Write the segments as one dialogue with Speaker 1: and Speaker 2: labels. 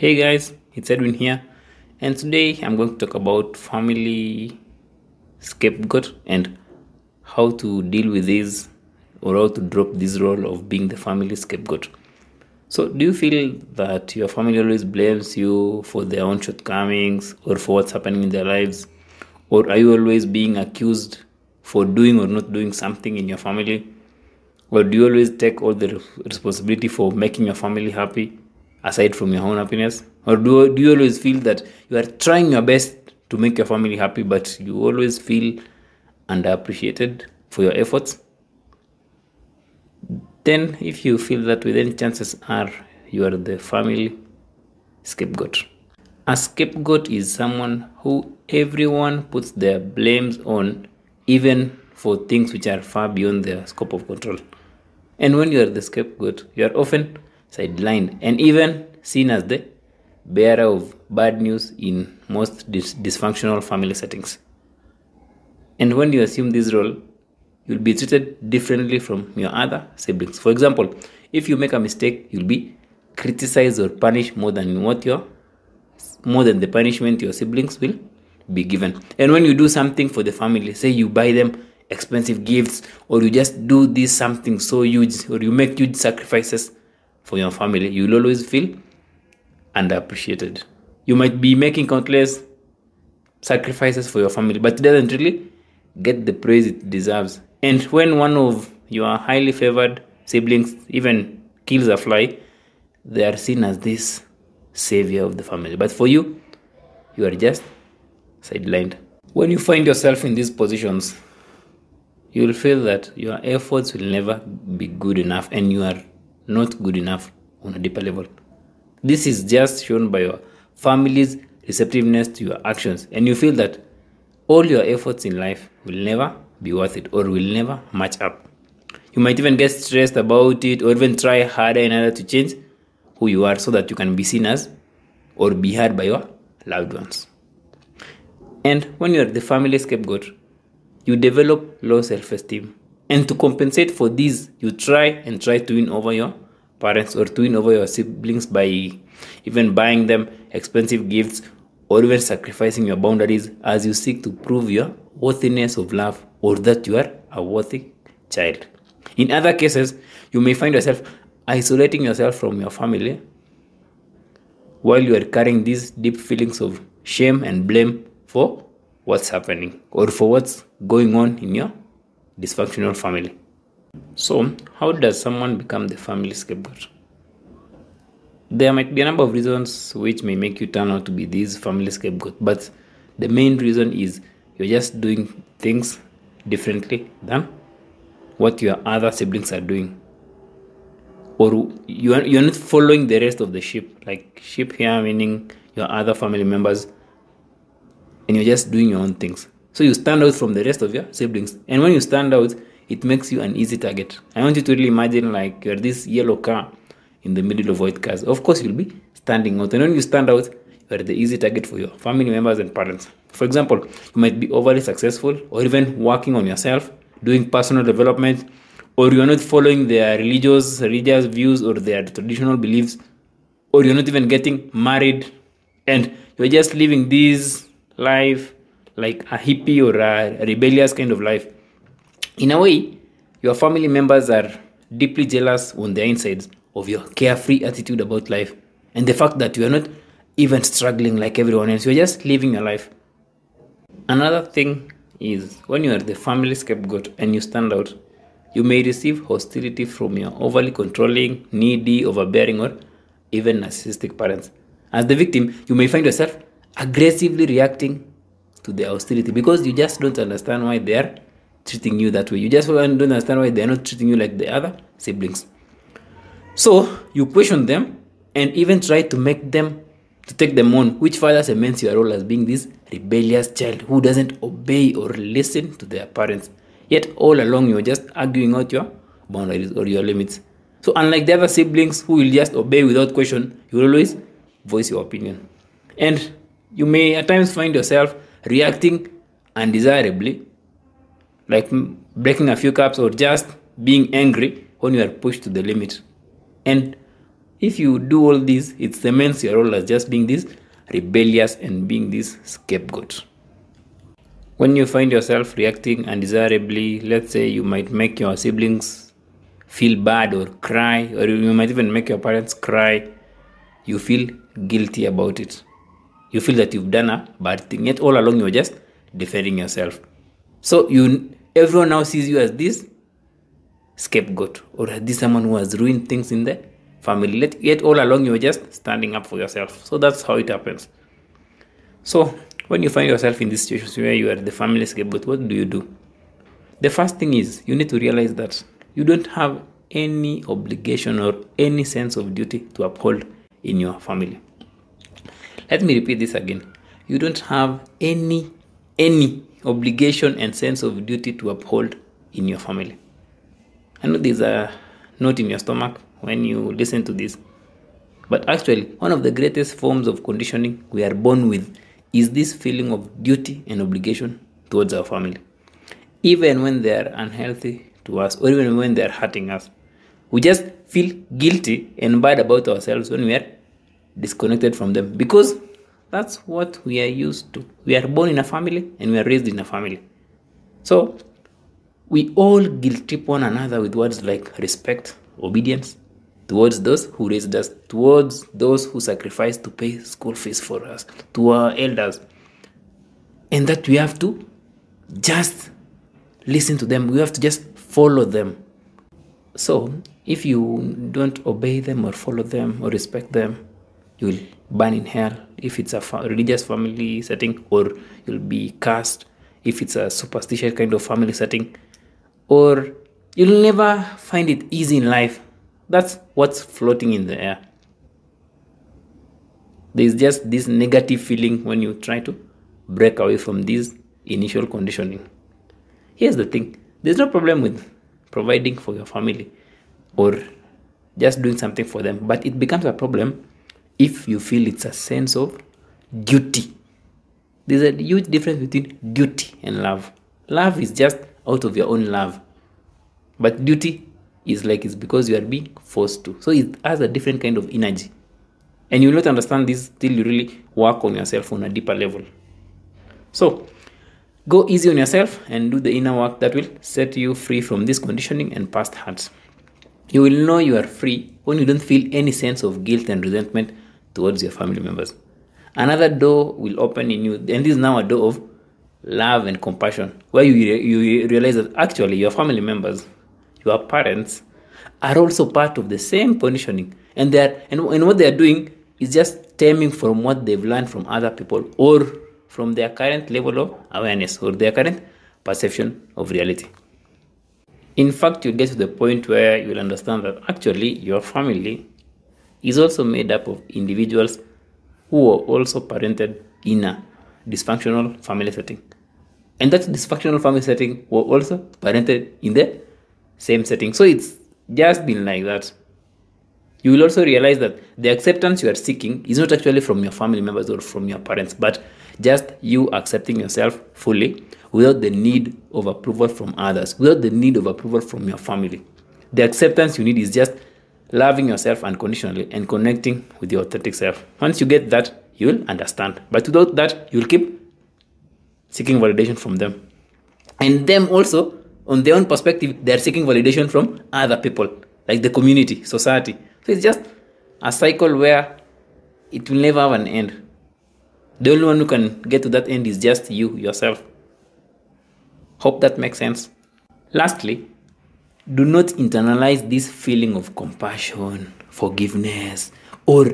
Speaker 1: Hey guys, it's Edwin here, and today I'm going to talk about family scapegoat and how to deal with this or how to drop this role of being the family scapegoat. So, do you feel that your family always blames you for their own shortcomings or for what's happening in their lives? Or are you always being accused for doing or not doing something in your family? Or do you always take all the responsibility for making your family happy aside from your own happiness? Or do, do you always feel that you are trying your best to make your family happy, but you always feel underappreciated for your efforts? Then, if you feel that way, then chances are you are the family scapegoat. A scapegoat is someone who everyone puts their blames on, even for things which are far beyond their scope of control. And when you are the scapegoat, you are often sidelined and even seen as the bearer of bad news in most dis- dysfunctional family settings. And when you assume this role, you'll be treated differently from your other siblings. For example, if you make a mistake, you'll be criticized or punished more than what your more than the punishment your siblings will be given. And when you do something for the family, say you buy them expensive gifts or you just do this something so huge or you make huge sacrifices for your family, you'll always feel underappreciated. You might be making countless sacrifices for your family, but it doesn't really get the praise it deserves. And when one of your highly favored siblings even kills a fly, they are seen as this savior of the family. But for you, you are just sidelined. When you find yourself in these positions, you will feel that your efforts will never be good enough and you are not good enough on a deeper level. This is just shown by your family's receptiveness to your actions, and you feel that all your efforts in life will never be worth it or will never match up. You might even get stressed about it or even try harder in order to change who you are so that you can be seen as or be heard by your loved ones. And when you are the family scapegoat, you develop low self esteem. And to compensate for this, you try and try to win over your parents or to win over your siblings by even buying them expensive gifts or even sacrificing your boundaries as you seek to prove your worthiness of love or that you are a worthy child. In other cases, you may find yourself isolating yourself from your family while you are carrying these deep feelings of shame and blame for what's happening or for what's going on in your dysfunctional family. So, how does someone become the family scapegoat? There might be a number of reasons which may make you turn out to be this family scapegoat, but the main reason is you're just doing things differently than what your other siblings are doing. Or you are, you're not following the rest of the sheep, like sheep here meaning your other family members, and you're just doing your own things. So you stand out from the rest of your siblings. And when you stand out, it makes you an easy target. I want you to really imagine like you're this yellow car in the middle of white cars. Of course, you'll be standing out. And when you stand out, you're the easy target for your family members and parents. For example, you might be overly successful or even working on yourself, doing personal development, or you're not following their religious, religious views or their traditional beliefs, or you're not even getting married, and you're just living this life like a hippie or a rebellious kind of life. In a way, your family members are deeply jealous on their insides of your carefree attitude about life and the fact that you are not even struggling like everyone else. You're just living your life. Another thing is when you are the family scapegoat and you stand out, you may receive hostility from your overly controlling, needy, overbearing, or even narcissistic parents. As the victim, you may find yourself aggressively reacting to their hostility because you just don't understand why they are treating you that way. You just don't understand why they are not treating you like the other siblings. So you question them and even try to make them to take them on, which further cements your role as being this rebellious child who doesn't obey or listen to their parents. Yet all along you're just arguing out your boundaries or your limits. So unlike the other siblings who will just obey without question, you will always voice your opinion. And you may at times find yourself reacting undesirably, like breaking a few cups or just being angry when you are pushed to the limit. And if you do all this, it cements your role as just being this rebellious and being this scapegoat. When you find yourself reacting undesirably, let's say you might make your siblings feel bad or cry, or you might even make your parents cry, you feel guilty about it. You feel that you've done a bad thing, yet all along you're just defending yourself. So you everyone now sees you as this scapegoat or this someone who has ruined things in the family. Yet all along you're just standing up for yourself. So that's how it happens. So when you find yourself in these situations where you are the family scapegoat, what do you do? The first thing is you need to realize that you don't have any obligation or any sense of duty to uphold in your family. Let me repeat this again. You don't have any any obligation and sense of duty to uphold in your family. I know there's a note in your stomach when you listen to this. But actually, one of the greatest forms of conditioning we are born with is this feeling of duty and obligation towards our family. Even when they are unhealthy to us, or even when they are hurting us, we just feel guilty and bad about ourselves when we are disconnected from them because that's what we are used to. We are born in a family and we are raised in a family. So we all guilt trip one another with words like respect, obedience, towards those who raised us, towards those who sacrificed to pay school fees for us, to our elders. And that we have to just listen to them, we have to just follow them. So, if you don't obey them or follow them or respect them, you will burn in hell. If it's a religious family setting, or you'll be cast if it's a superstitious kind of family setting, or you'll never find it easy in life. That's what's floating in the air. There's just this negative feeling when you try to break away from this initial conditioning. Here's the thing. There's no problem with providing for your family or just doing something for them, but it becomes a problem if you feel it's a sense of duty. There's a huge difference between duty and love. Love is just out of your own love, but duty is like it's because you are being forced to. So it has a different kind of energy. And you will not understand this till you really work on yourself on a deeper level. So go easy on yourself and do the inner work that will set you free from this conditioning and past hurts. You will know you are free when you don't feel any sense of guilt and resentment towards your family members. Another door will open in you, and this is now a door of love and compassion, where you, you realize that actually your family members your parents are also part of the same conditioning and they are and, and what they are doing is just stemming from what they've learned from other people or from their current level of awareness or their current perception of reality in fact you get to the point where you will understand that actually your family is also made up of individuals who are also parented in a dysfunctional family setting and that dysfunctional family setting were also parented in the same setting. So it's just been like that. You will also realize that the acceptance you are seeking is not actually from your family members or from your parents, but just you accepting yourself fully without the need of approval from others, without the need of approval from your family. The acceptance you need is just loving yourself unconditionally and connecting with your authentic self. Once you get that, you'll understand. But without that, you'll keep seeking validation from them. And them also on their own perspective, they are seeking validation from other people, like the community, society. So it's just a cycle where it will never have an end. The only one who can get to that end is just you, yourself. Hope that makes sense. Lastly, do not internalize this feeling of compassion, forgiveness, or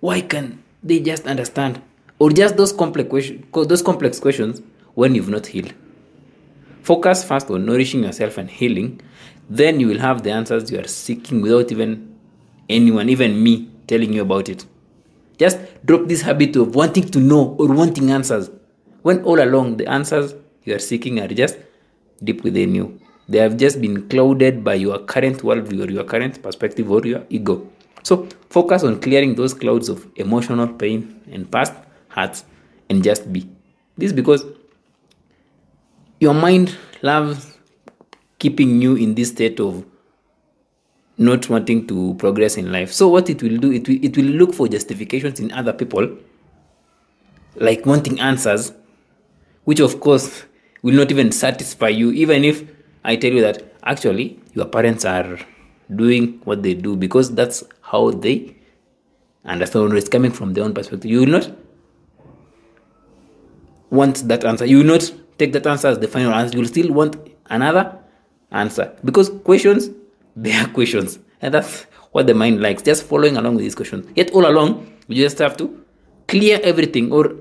Speaker 1: why can they just understand, or just those complex, those complex questions when you've not healed. Focus first on nourishing yourself and healing. Then you will have the answers you are seeking without even anyone, even me, telling you about it. Just drop this habit of wanting to know or wanting answers when all along the answers you are seeking are just deep within you. They have just been clouded by your current worldview or your current perspective or your ego. So focus on clearing those clouds of emotional pain and past hurts and just be. This because your mind loves keeping you in this state of not wanting to progress in life. So what it will do, it will, it will look for justifications in other people, like wanting answers, which of course will not even satisfy you, even if I tell you that actually your parents are doing what they do because that's how they understand it's coming from their own perspective. You will not want that answer. You will not take that answer as the final answer. You will still want another answer because questions they are questions, and that's what the mind likes. Just following along with these questions. Yet all along, you just have to clear everything or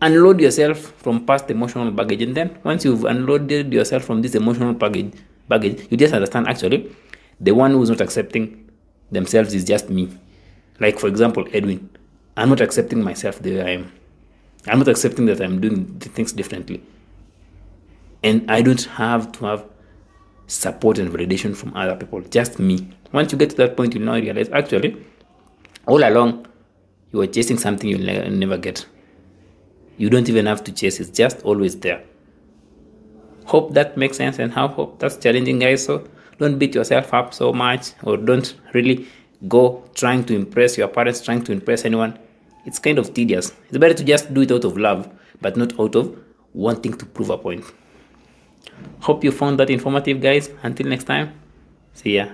Speaker 1: unload yourself from past emotional baggage, and then once you've unloaded yourself from this emotional baggage, baggage, you just understand actually the one who's not accepting themselves is just me. Like for example, Edwin, I'm not accepting myself the way I am. I'm not accepting that I'm doing things differently. And I don't have to have support and validation from other people, just me. Once you get to that point, you'll now realize actually, all along, you are chasing something you'll never get. You don't even have to chase, it's just always there. Hope that makes sense and how hope that's challenging, guys. So don't beat yourself up so much or don't really go trying to impress your parents, trying to impress anyone. It's kind of tedious. It's better to just do it out of love, but not out of wanting to prove a point. Hope you found that informative, guys. Until next time, see ya.